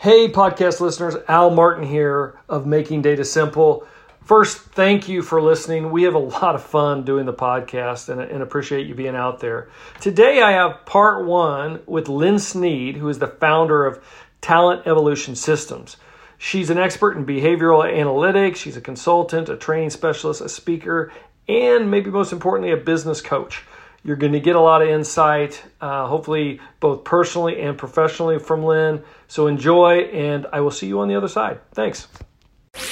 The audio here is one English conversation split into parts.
Hey, podcast listeners, Al Martin here of Making Data Simple. First, thank you for listening. We have a lot of fun doing the podcast and, and, appreciate you being out there. Today, I have part one with Lynn Sneed, who is the founder of Talent Evolution Systems. She's an expert in behavioral analytics, she's a consultant, a training specialist, a speaker, and maybe most importantly, a business coach. You're going to get a lot of insight, uh, hopefully, both personally and professionally from Lynn. So enjoy, and I will see you on the other side. Thanks.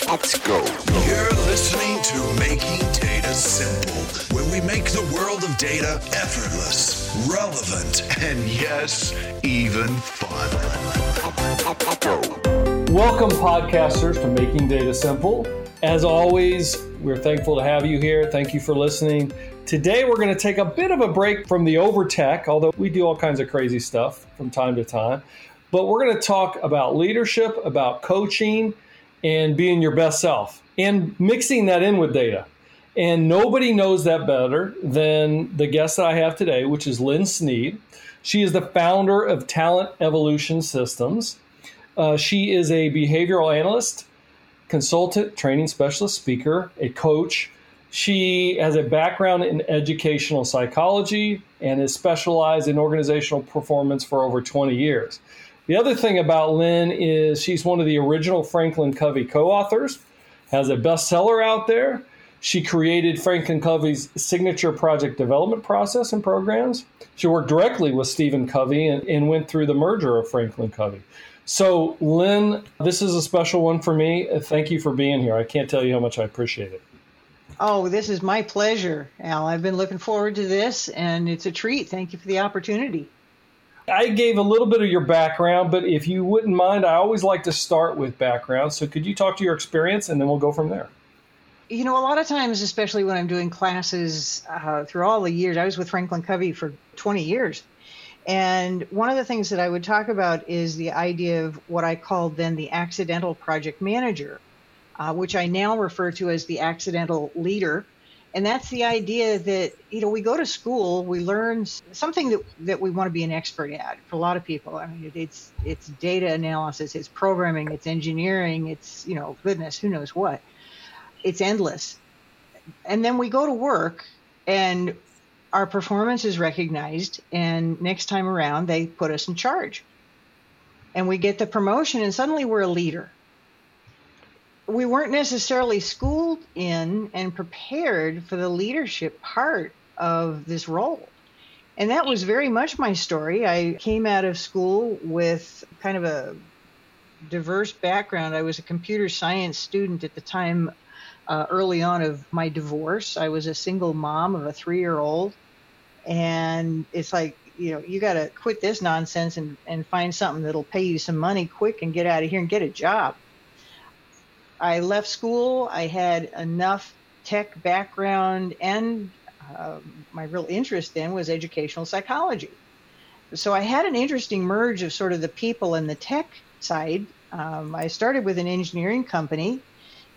Let's go. You're listening to Making Data Simple, where we make the world of data effortless, relevant, and yes, even fun. Welcome, podcasters, to Making Data Simple. As always, we're thankful to have you here. Thank you for listening. Today, we're going to take a bit of a break from the overtech, although we do all kinds of crazy stuff from time to time. But we're going to talk about leadership, about coaching, and being your best self, and mixing that in with data. And nobody knows that better than the guest that I have today, which is Lynn Sneed. She is the founder of Talent Evolution Systems. Uh, she is a behavioral analyst, consultant, training specialist, speaker, a coach, she has a background in educational psychology and is specialized in organizational performance for over 20 years. The other thing about Lynn is she's one of the original Franklin Covey co authors, has a bestseller out there. She created Franklin Covey's signature project development process and programs. She worked directly with Stephen Covey and, and went through the merger of Franklin Covey. So, Lynn, this is a special one for me. Thank you for being here. I can't tell you how much I appreciate it. Oh, this is my pleasure, Al. I've been looking forward to this, and it's a treat. Thank you for the opportunity. I gave a little bit of your background, but if you wouldn't mind, I always like to start with background. So could you talk to your experience, and then we'll go from there? You know, a lot of times, especially when I'm doing classes uh, through all the years, I was with Franklin Covey for 20 years. And one of the things that I would talk about is the idea of what I called then the accidental project manager uh, which I now refer to as the accidental leader. And that's the idea that, you know, we go to school, we learn something that, that we want to be an expert at for a lot of people. I mean, it's, it's data analysis, it's programming, it's engineering, it's, you know, goodness, who knows what. It's endless. And then we go to work and our performance is recognized. And next time around, they put us in charge. And we get the promotion, and suddenly we're a leader we weren't necessarily schooled in and prepared for the leadership part of this role. And that was very much my story. I came out of school with kind of a diverse background. I was a computer science student at the time, uh, early on of my divorce. I was a single mom of a three year old. And it's like, you know, you got to quit this nonsense and, and find something that'll pay you some money quick and get out of here and get a job. I left school. I had enough tech background, and uh, my real interest then was educational psychology. So I had an interesting merge of sort of the people and the tech side. Um, I started with an engineering company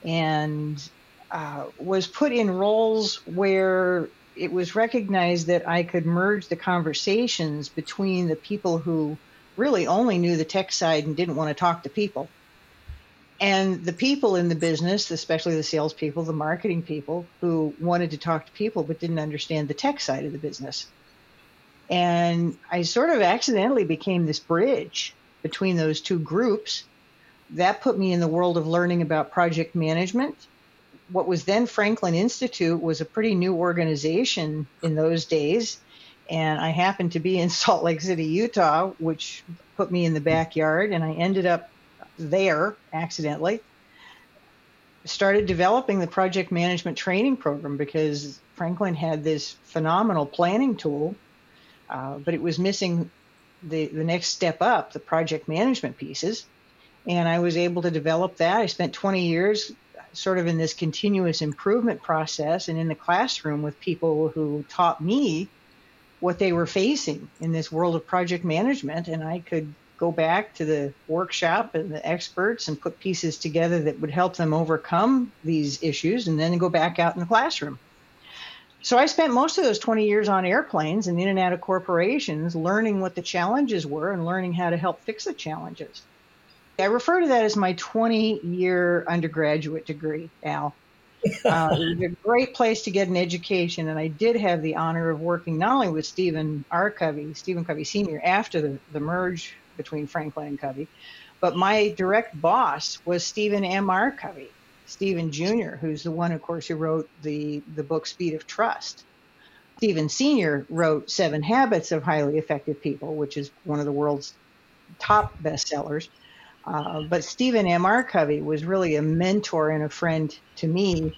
and uh, was put in roles where it was recognized that I could merge the conversations between the people who really only knew the tech side and didn't want to talk to people and the people in the business, especially the salespeople, the marketing people who wanted to talk to people but didn't understand the tech side of the business. And I sort of accidentally became this bridge between those two groups. That put me in the world of learning about project management. What was then Franklin Institute was a pretty new organization in those days. And I happened to be in Salt Lake City, Utah, which put me in the backyard. And I ended up there accidentally. Started developing the project management training program because Franklin had this phenomenal planning tool, uh, but it was missing the, the next step up, the project management pieces. And I was able to develop that. I spent 20 years sort of in this continuous improvement process and in the classroom with people who taught me what they were facing in this world of project management. And I could go back to the workshop and the experts and put pieces together that would help them overcome these issues and then go back out in the classroom. So I spent most of those 20 years on airplanes and in and out of corporations learning what the challenges were and learning how to help fix the challenges. I refer to that as my 20 year undergraduate degree, Al. Uh, it was a great place to get an education, and I did have the honor of working not only with Stephen R. Covey, Stephen Covey Sr., after the, the merge between Franklin and Covey, but my direct boss was Stephen M. R. Covey, Stephen Jr., who's the one, of course, who wrote the, the book Speed of Trust. Stephen Sr. wrote Seven Habits of Highly Effective People, which is one of the world's top bestsellers. Uh, but Stephen M. R. Covey was really a mentor and a friend to me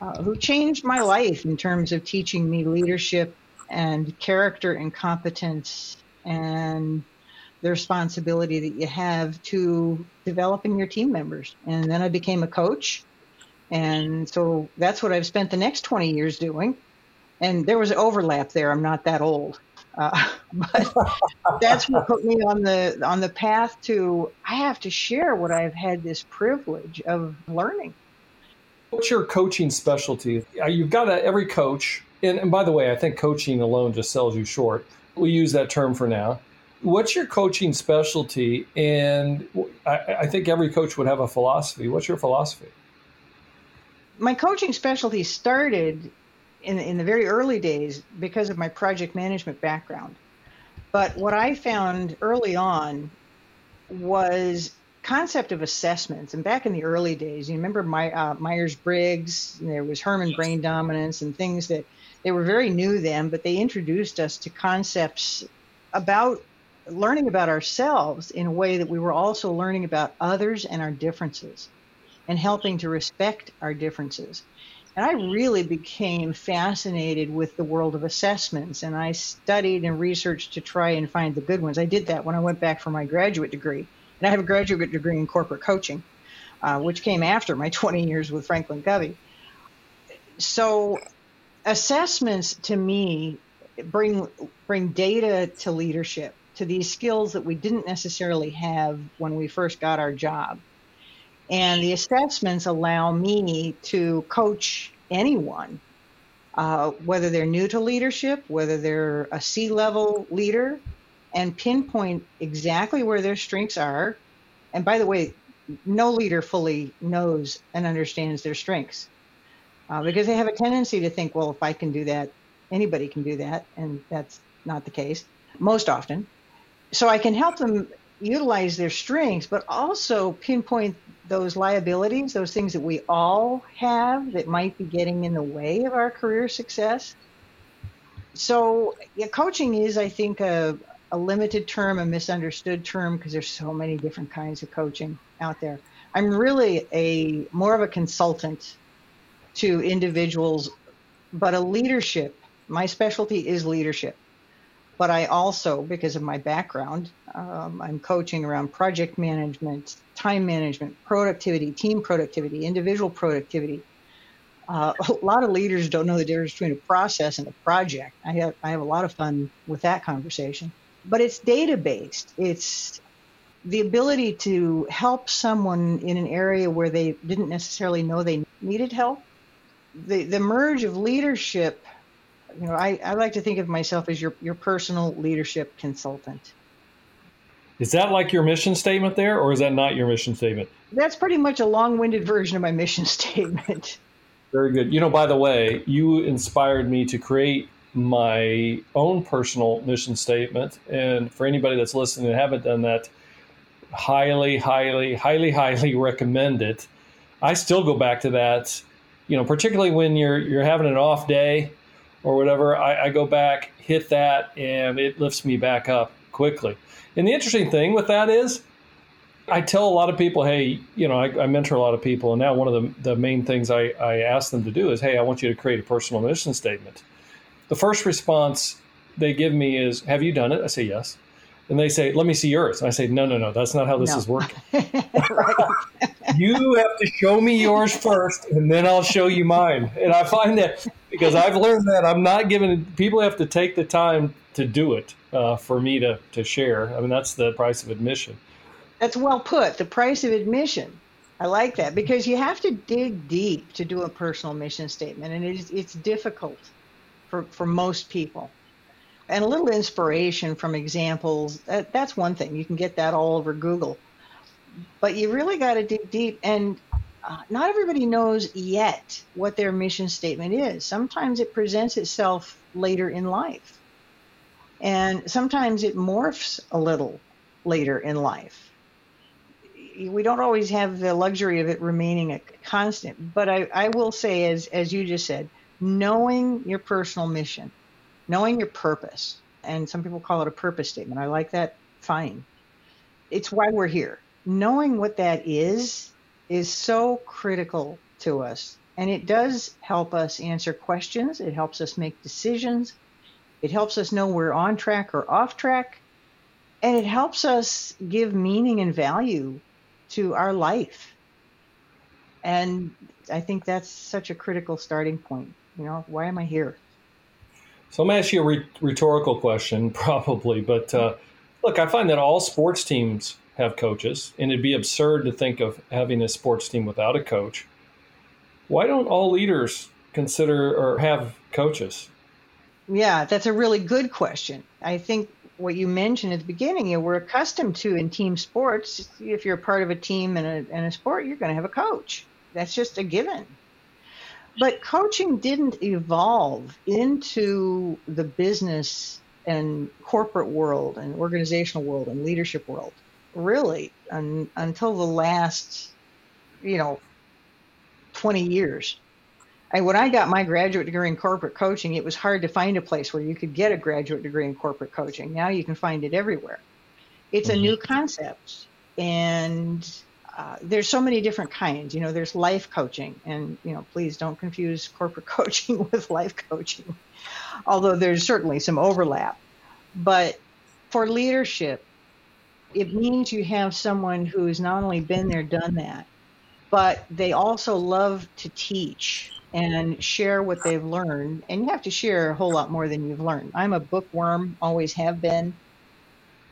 uh, who changed my life in terms of teaching me leadership and character and competence and the responsibility that you have to developing your team members. And then I became a coach. And so that's what I've spent the next 20 years doing. And there was overlap there. I'm not that old. Uh, but that's what put me on the on the path to I have to share what I've had this privilege of learning. What's your coaching specialty? Uh, you've got a, every coach, and, and by the way, I think coaching alone just sells you short. We use that term for now. What's your coaching specialty? And I, I think every coach would have a philosophy. What's your philosophy? My coaching specialty started in, in the very early days because of my project management background. But what I found early on was concept of assessments. And back in the early days, you remember my, uh, Myers Briggs, there was Herrmann brain dominance and things that they were very new then, but they introduced us to concepts about learning about ourselves in a way that we were also learning about others and our differences and helping to respect our differences. And I really became fascinated with the world of assessments, and I studied and researched to try and find the good ones. I did that when I went back for my graduate degree, and I have a graduate degree in corporate coaching, uh, which came after my 20 years with Franklin Covey. So, assessments to me bring bring data to leadership, to these skills that we didn't necessarily have when we first got our job. And the assessments allow me to coach anyone, uh, whether they're new to leadership, whether they're a C level leader, and pinpoint exactly where their strengths are. And by the way, no leader fully knows and understands their strengths uh, because they have a tendency to think, well, if I can do that, anybody can do that. And that's not the case most often. So I can help them utilize their strengths, but also pinpoint those liabilities, those things that we all have that might be getting in the way of our career success. So, yeah, coaching is, I think, a, a limited term, a misunderstood term, because there's so many different kinds of coaching out there. I'm really a more of a consultant to individuals, but a leadership. My specialty is leadership. But I also, because of my background, um, I'm coaching around project management, time management, productivity, team productivity, individual productivity. Uh, a lot of leaders don't know the difference between a process and a project. I have I have a lot of fun with that conversation. But it's data based. It's the ability to help someone in an area where they didn't necessarily know they needed help. The the merge of leadership you know, I, I like to think of myself as your, your personal leadership consultant. Is that like your mission statement there, or is that not your mission statement? That's pretty much a long winded version of my mission statement. Very good. You know, by the way, you inspired me to create my own personal mission statement. And for anybody that's listening and haven't done that, highly, highly, highly, highly recommend it. I still go back to that, you know, particularly when you're you're having an off day or whatever, I, I, go back, hit that, and it lifts me back up quickly. And the interesting thing with that is, I tell a lot of people, hey, you know, I, I mentor a lot of people, and now one of the, the main things I, I ask them to do is, hey, I want you to create a personal mission statement. The first response they give me is, have you done it? I say, yes. And they say, let me see yours. And I say, no, no, no, that's not how this no. is working. you have to show me yours first, and then I'll show you mine. And I find that because I've learned that I'm not giving people have to take the time to do it uh, for me to to share. I mean, that's the price of admission. That's well put. The price of admission. I like that because you have to dig deep to do a personal mission statement, and it's it's difficult for for most people. And a little inspiration from examples. That, that's one thing. You can get that all over Google. but you really got to dig deep. And uh, not everybody knows yet what their mission statement is. Sometimes it presents itself later in life, and sometimes it morphs a little later in life. We don't always have the luxury of it remaining a constant, but I, I will say, as, as you just said, knowing your personal mission, knowing your purpose, and some people call it a purpose statement. I like that. Fine. It's why we're here. Knowing what that is is so critical to us. And it does help us answer questions. It helps us make decisions. It helps us know we're on track or off track. And it helps us give meaning and value to our life. And I think that's such a critical starting point. You know, why am I here? So I'm going to ask you a re- rhetorical question, probably. But uh, look, I find that all sports teams have coaches, and it'd be absurd to think of having a sports team without a coach. Why don't all leaders consider or have coaches? Yeah, that's a really good question. I think what you mentioned at the beginning, you know, we're accustomed to in team sports. If you're part of a team and a, and a sport, you're going to have a coach. That's just a given. But coaching didn't evolve into the business and corporate world and organizational world and leadership world really un, until the last, you know, 20 years. I, when I got my graduate degree in corporate coaching, it was hard to find a place where you could get a graduate degree in corporate coaching. Now you can find it everywhere. It's mm-hmm. a new concept, and uh, there's so many different kinds. You know, there's life coaching, and you know, please don't confuse corporate coaching with life coaching, although there's certainly some overlap. But for leadership, it means you have someone who's not only been there, done that, but they also love to teach and share what they've learned. And you have to share a whole lot more than you've learned. I'm a bookworm, always have been.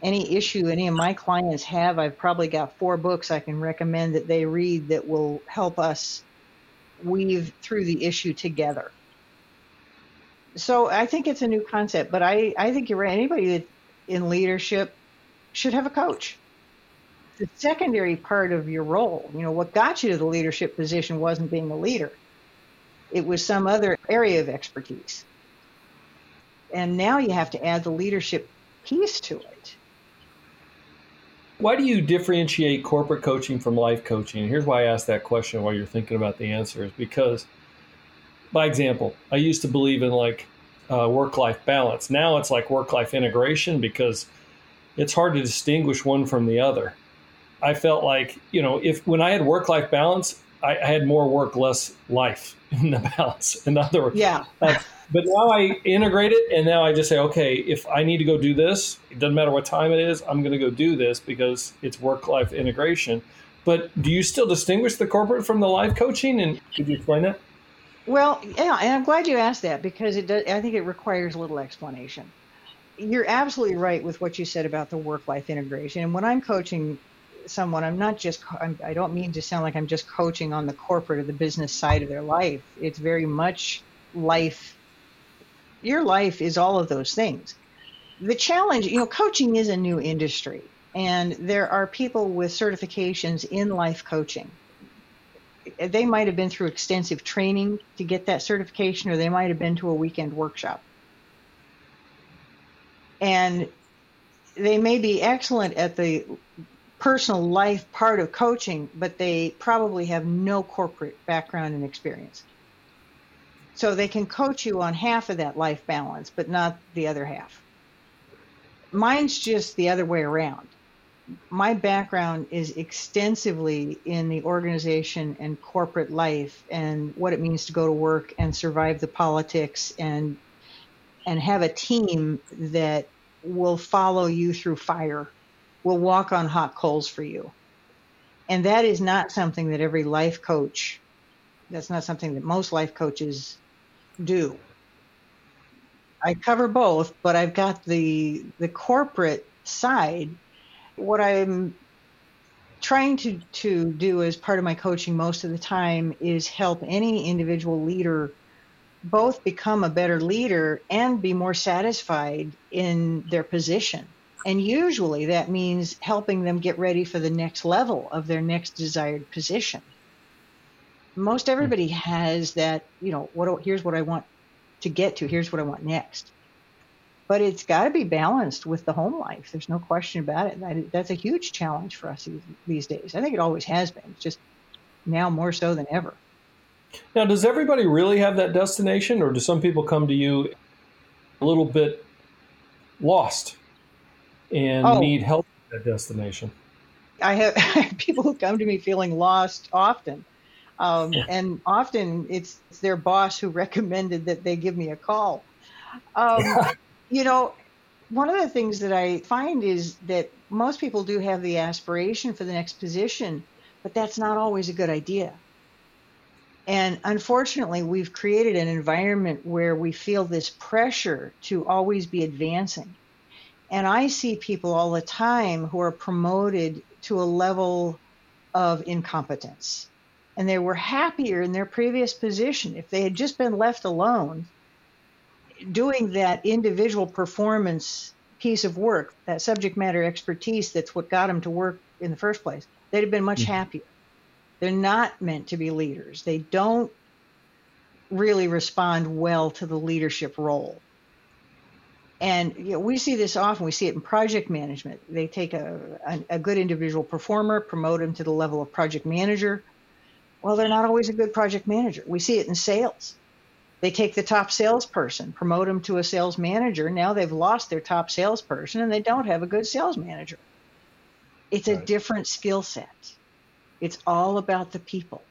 Any issue any of my clients have, I've probably got four books I can recommend that they read that will help us weave through the issue together. So I think it's a new concept, but I, I think you're right. Anybody in leadership should have a coach. The secondary part of your role, you know, what got you to the leadership position wasn't being a leader. It was some other area of expertise. And now you have to add the leadership piece to it. Why do you differentiate corporate coaching from life coaching? And here's why I asked that question while you're thinking about the answer is because, by example, I used to believe in like uh, work life balance. Now it's like work life integration because it's hard to distinguish one from the other. I felt like, you know, if when I had work life balance, I, I, had more work, less life in the balance. In other words, yeah. Uh, but now I integrate it, and now I just say, okay, if I need to go do this, it doesn't matter what time it is, I'm going to go do this because it's work life integration. But do you still distinguish the corporate from the life coaching? And could you explain that? Well, yeah, and I'm glad you asked that because it does, I think it requires a little explanation you're absolutely right with what you said about the work life integration. And when I'm coaching someone, I'm not just, I'm, I do not mean to sound like I'm just coaching on the corporate or the business side of their life. It's very much life. Your life is all of those things. The challenge, you know, coaching is a new industry, and there are people with certifications in life coaching. They might have been through extensive training to get that certification, or they might have been to a weekend workshop and they may be excellent at the personal life part of coaching, but they probably have no corporate background and experience. So they can coach you on half of that life balance, but not the other half. Mine's just the other way around. My background is extensively in the organization and corporate life and what it means to go to work and survive the politics and and have a team that will follow you through fire, will walk on hot coals for you. And that is not something that every life coach, that's not something that most life coaches do. I cover both, but I've got the the corporate side. What I'm trying to, to do as part of my coaching most of the time is help any individual leader both become a better leader and be more satisfied in their position. And usually that means helping them get ready for the next level of their next desired position. Most hmm. everybody has that, you know, what here's what I want to get to, here's what I want next. But it's got to be balanced with the home life. There's no question about it. That, that's a huge challenge for us these days. I think it always has been. It's just now more so than ever. Now, does everybody really have that destination, or do some people come to you a little bit lost and oh. need help at that destination? I have people who come to me feeling lost often. Um, yeah. And often it's, it's, their boss who recommended that they give me a call. Um, you know, one of the things that I find is that most people do have the aspiration for the next position, but that's not always a good idea. And unfortunately, we've created an environment where we feel this pressure to always be advancing. And I see people all the time who are promoted to a level of incompetence. And they were happier in their previous position if they had just been left alone doing that individual performance piece of work, that subject matter expertise that's what got them to work in the first place. They'd have been much mm-hmm. happier. They're not meant to be leaders. They don't really respond well to the leadership role. And you know, we see this often. We see it in project management. They take a, a, a good individual performer, promote him to the level of project manager. Well, they're not always a good project manager. We see it in sales. They take the top salesperson, promote them to a sales manager. Now they've lost their top salesperson and they don't have a good sales manager. It's right. a different skill set. It's all about the people.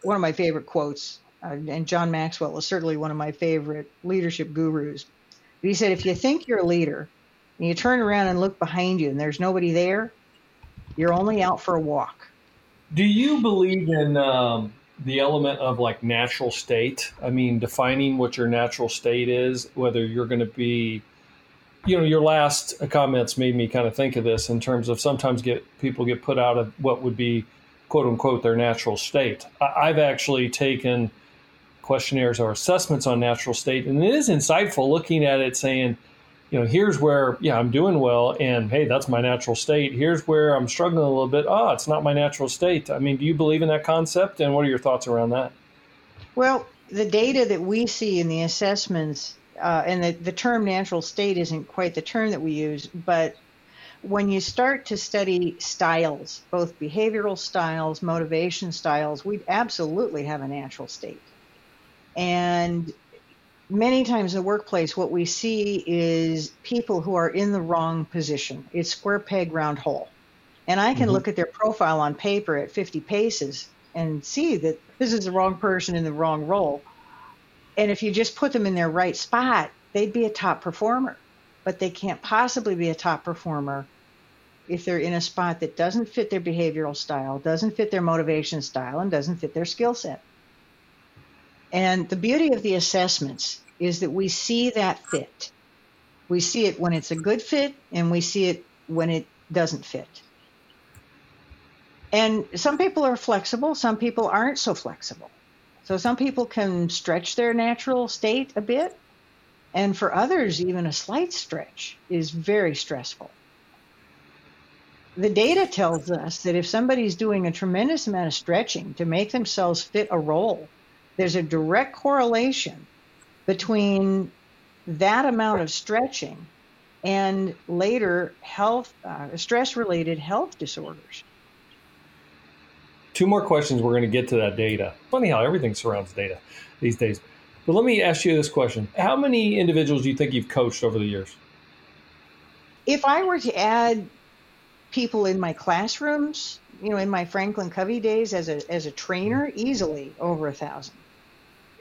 One of my favorite quotes, uh, and John Maxwell is certainly one of my favorite leadership gurus. He said, If you think you're a leader and you turn around and look behind you and there's nobody there, you're only out for a walk. Do you believe in um, the element of like natural state? I mean, defining what your natural state is, whether you're going to be you know, your last comments made me kind of think of this in terms of sometimes get people get put out of what would be quote unquote their natural state. I've actually taken questionnaires or assessments on natural state, and it is insightful looking at it saying, you know, here's where, yeah, I'm doing well, and hey, that's my natural state. Here's where I'm struggling a little bit. Oh, it's not my natural state. I mean, do you believe in that concept, and what are your thoughts around that? Well, the data that we see in the assessments, uh, and the, the term natural state isn't quite the term that we use, but when you start to study styles, both behavioral styles, motivation styles, we absolutely have a natural state. And many times in the workplace, what we see is people who are in the wrong position. It's square peg, round hole. And I can mm-hmm. look at their profile on paper at 50 paces and see that this is the wrong person in the wrong role. And if you just put them in their right spot, they'd be a top performer but they can't possibly be a top performer if they're in a spot that doesn't fit their behavioral style, doesn't fit their motivation style, and doesn't fit their skill set. And the beauty of the assessments is that we see that fit. We see it when it's a good fit, and we see it when it doesn't fit. And some people are flexible, some people aren't so flexible. So some people can stretch their natural state a bit, and for others, even a slight stretch is very stressful. The data tells us that if somebody's doing a tremendous amount of stretching to make themselves fit a role, there's a direct correlation between that amount of stretching and later health, uh, stress related health disorders. Two more questions. We're going to get to that data. Funny how everything surrounds data these days. But let me ask you this question How many individuals do you think you've coached over the years? If I were to add people in my classrooms, you know, in my Franklin Covey days as a, as a trainer, easily over a thousand.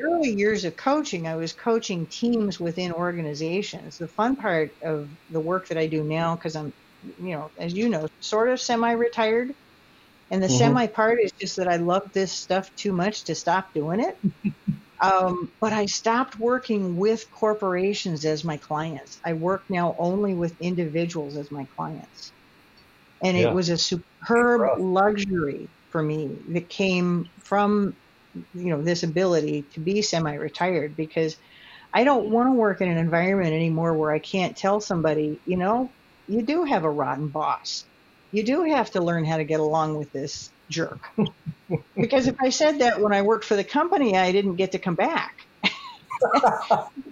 Early years of coaching, I was coaching teams within organizations. The fun part of the work that I do now, because I'm, you know, as you know, sort of semi retired. And the mm-hmm. semi part is just that I love this stuff too much to stop doing it. Um, but I stopped working with corporations as my clients. I work now only with individuals as my clients. And yeah. it was a superb luxury for me that came from you know this ability to be semi-retired because I don't want to work in an environment anymore where I can't tell somebody, you know, you do have a rotten boss. You do have to learn how to get along with this jerk. because if I said that when I worked for the company, I didn't get to come back.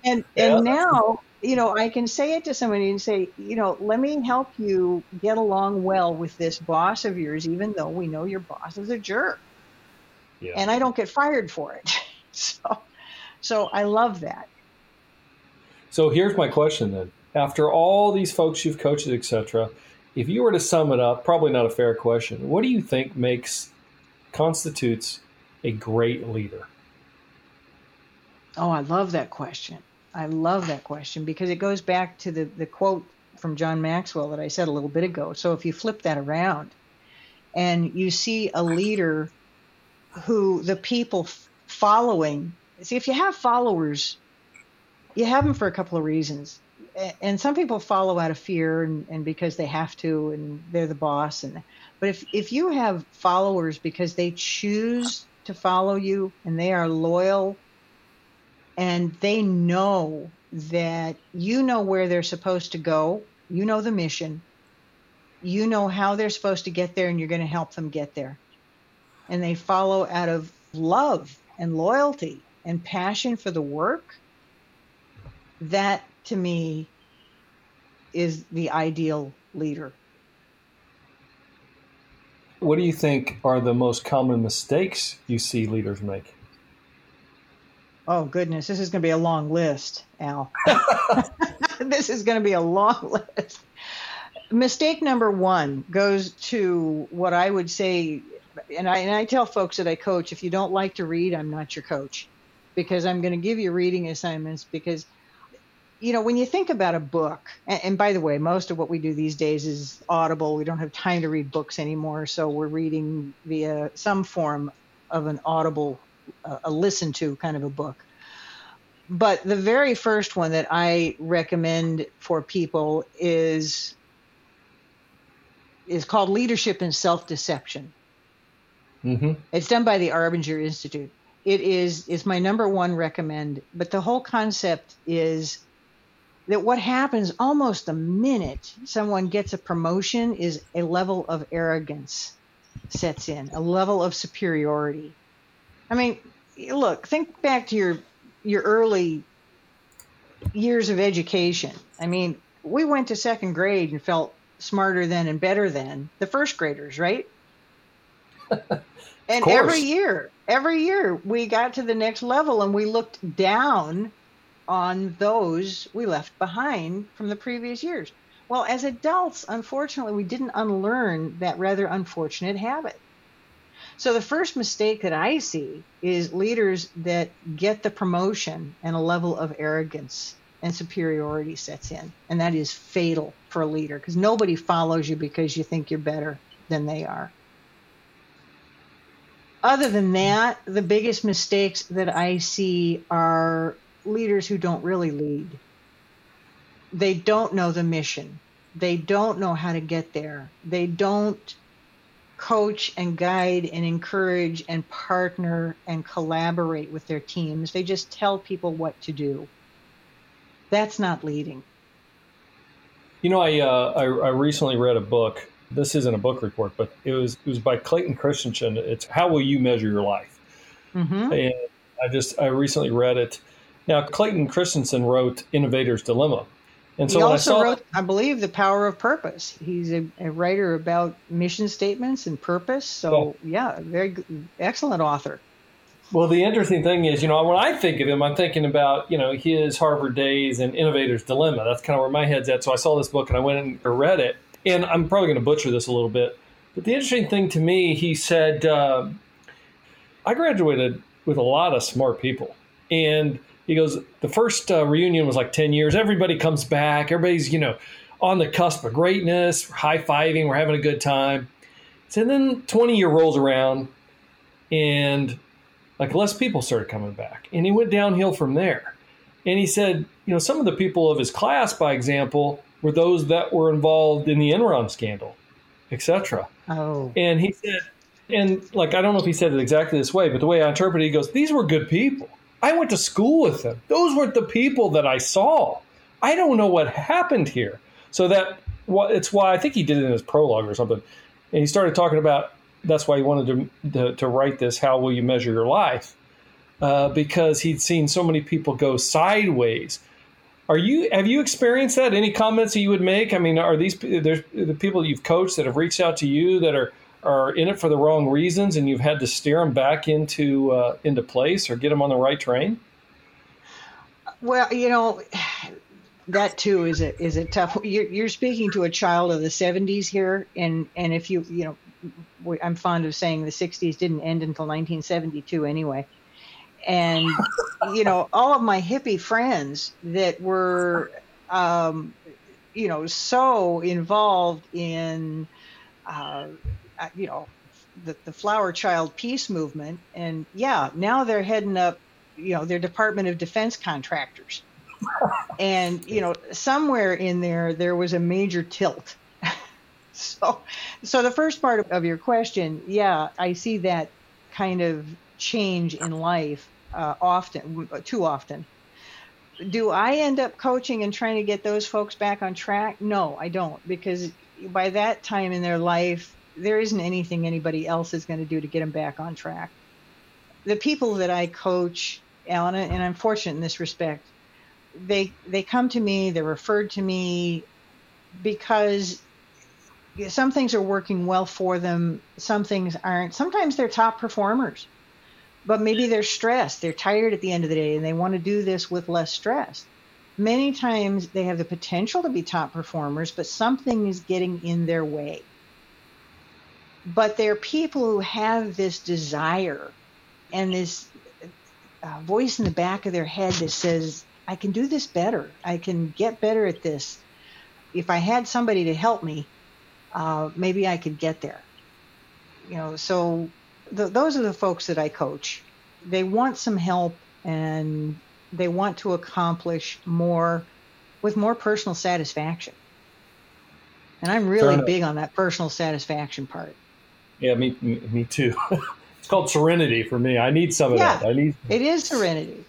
and yeah. and now, you know, I can say it to somebody and say, you know, let me help you get along well with this boss of yours, even though we know your boss is a jerk. Yeah. And I don't get fired for it. so so I love that. So here's my question then. After all these folks you've coached, etc., if you were to sum it up, probably not a fair question. What do you think makes constitutes a great leader? Oh, I love that question. I love that question because it goes back to the, the quote from John Maxwell that I said a little bit ago. So if you flip that around and you see a leader who the people following, see, if you have followers, you have them for a couple of reasons. And some people follow out of fear and, and because they have to and they're the boss. And but if if you have followers because they choose to follow you and they are loyal and they know that you know where they're supposed to go you know the mission you know how they're supposed to get there and you're going to help them get there and they follow out of love and loyalty and passion for the work that to me is the ideal leader. What do you think are the most common mistakes you see leaders make? Oh, goodness. This is going to be a long list, Al. this is going to be a long list. Mistake number one goes to what I would say, and I, and I tell folks that I coach if you don't like to read, I'm not your coach because I'm going to give you reading assignments because you know, when you think about a book, and, and, by the way, most of what we do these days is audible. We don't have time to read books anymore, so we're reading via some form of an audible, uh, a listen to kind of a book. But the very first one that I recommend for people is is called Leadership and Self Deception. Mm-hmm. It's done by the Arbinger Institute. It is is my number one recommend. But the whole concept is that what happens almost the minute someone gets a promotion is a level of arrogance sets in, a level of superiority. I mean, look, think back to your your early years of education. I mean, we went to second grade and felt smarter than and better than the first graders, right? and every year, every year we got to the next level and we looked down on those we left behind from the previous years. Well, as adults, unfortunately, we didn't unlearn that rather unfortunate habit. So the first mistake that I see is leaders that get the promotion and a level of arrogance and superiority sets in. And that is fatal for a leader because nobody follows you because you think you're better than they are. Other than that, the biggest mistakes that I see are leaders who don't really lead. They don't know the mission. They don't know how to get there. They don't coach and guide and encourage and partner and collaborate with their teams. They just tell people what to do. That's not leading. You know, I, uh, I, I recently read a book. This isn't a book report, but it was it was by Clayton Christensen. It's How Will You Measure Your Life? Mm-hmm. And I just I recently read it, now, Clayton Christensen wrote Innovator's Dilemma. And so he also I wrote, I believe, The Power of Purpose. He's a, a writer about mission statements and purpose. So, oh. yeah, very excellent author. Well, the interesting thing is, you know, when I think of him, I'm thinking about, you know, his Harvard days and Innovator's Dilemma. That's kind of where my head's at. So I saw this book and I went and read it. And I'm probably going to butcher this a little bit. But the interesting thing to me, he said, uh, I graduated with a lot of smart people. And he goes, the first uh, reunion was like 10 years. Everybody comes back. Everybody's, you know, on the cusp of greatness, high fiving. We're having a good time. So then 20 year rolls around and like less people started coming back. And he went downhill from there. And he said, you know, some of the people of his class, by example, were those that were involved in the Enron scandal, etc. Oh. And he said, and like I don't know if he said it exactly this way, but the way I interpret it, he goes, these were good people. I went to school with them. Those weren't the people that I saw. I don't know what happened here. So that it's why I think he did it in his prologue or something, and he started talking about that's why he wanted to to, to write this. How will you measure your life? Uh, because he'd seen so many people go sideways. Are you have you experienced that? Any comments that you would make? I mean, are these there's the people you've coached that have reached out to you that are are in it for the wrong reasons, and you've had to steer them back into uh, into place or get them on the right train? Well, you know, that too is a is a tough. You're, you're speaking to a child of the '70s here, and and if you you know, I'm fond of saying the '60s didn't end until 1972 anyway, and you know, all of my hippie friends that were, um, you know, so involved in, uh, you know, the, the flower child peace movement, and yeah, now they're heading up you know they're Department of Defense contractors, and you know somewhere in there there was a major tilt. so, so the first part of your question, yeah, I see that kind of change in life uh, often, too often. Do I end up coaching and trying to get those folks back on track? No, I don't, because by that time in their life, there isn't anything anybody else is going to do to get them back on track. The people that I coach Alan, and I'm fortunate in this respect. They they come to me, they're referred to me because some things are working well for them, some things aren't. Sometimes they're top performers, but maybe they're stressed. They're tired at the end of the day, and they want to do this with less stress. Many times they have the potential to be top performers, but something is getting in their way. But they're people who have this desire and this uh, voice in the back of their head that says, I can do this better. I can get better at this. If I had somebody to help me, uh, maybe I could get there. You know, so those are the folks that I coach. They want some help and they want to accomplish more with more personal satisfaction. And I'm really big on that personal satisfaction part. Yeah, me, me too. It's called serenity for me. I need some of yeah, that. I need. It is serenity.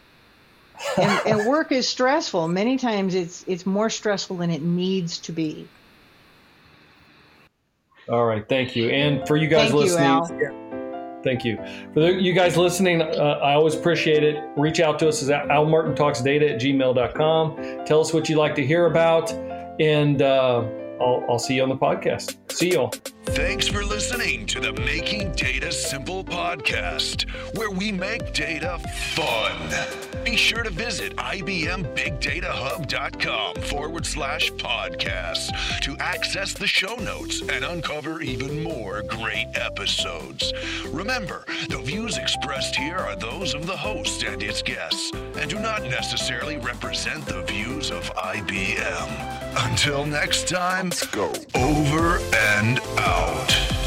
and, and, work is stressful. Many times, it's it's more stressful than it needs to be. All right, thank you. And for you guys thank listening, you, thank you for the, you guys listening. Uh, I always appreciate it. Reach out to us at almartintalksdata at gmail.com. Tell us what you'd like to hear about, and. Uh, I'll, I'll see you on the podcast. See y'all. Thanks for listening to the Making Data Simple podcast, where we make data fun. Be sure to visit IBMBigDataHub.com forward slash podcast to access the show notes and uncover even more great episodes. Remember, the views expressed here are those of the host and its guests and do not necessarily represent the views of IBM. Until next time, Let's go. over and out.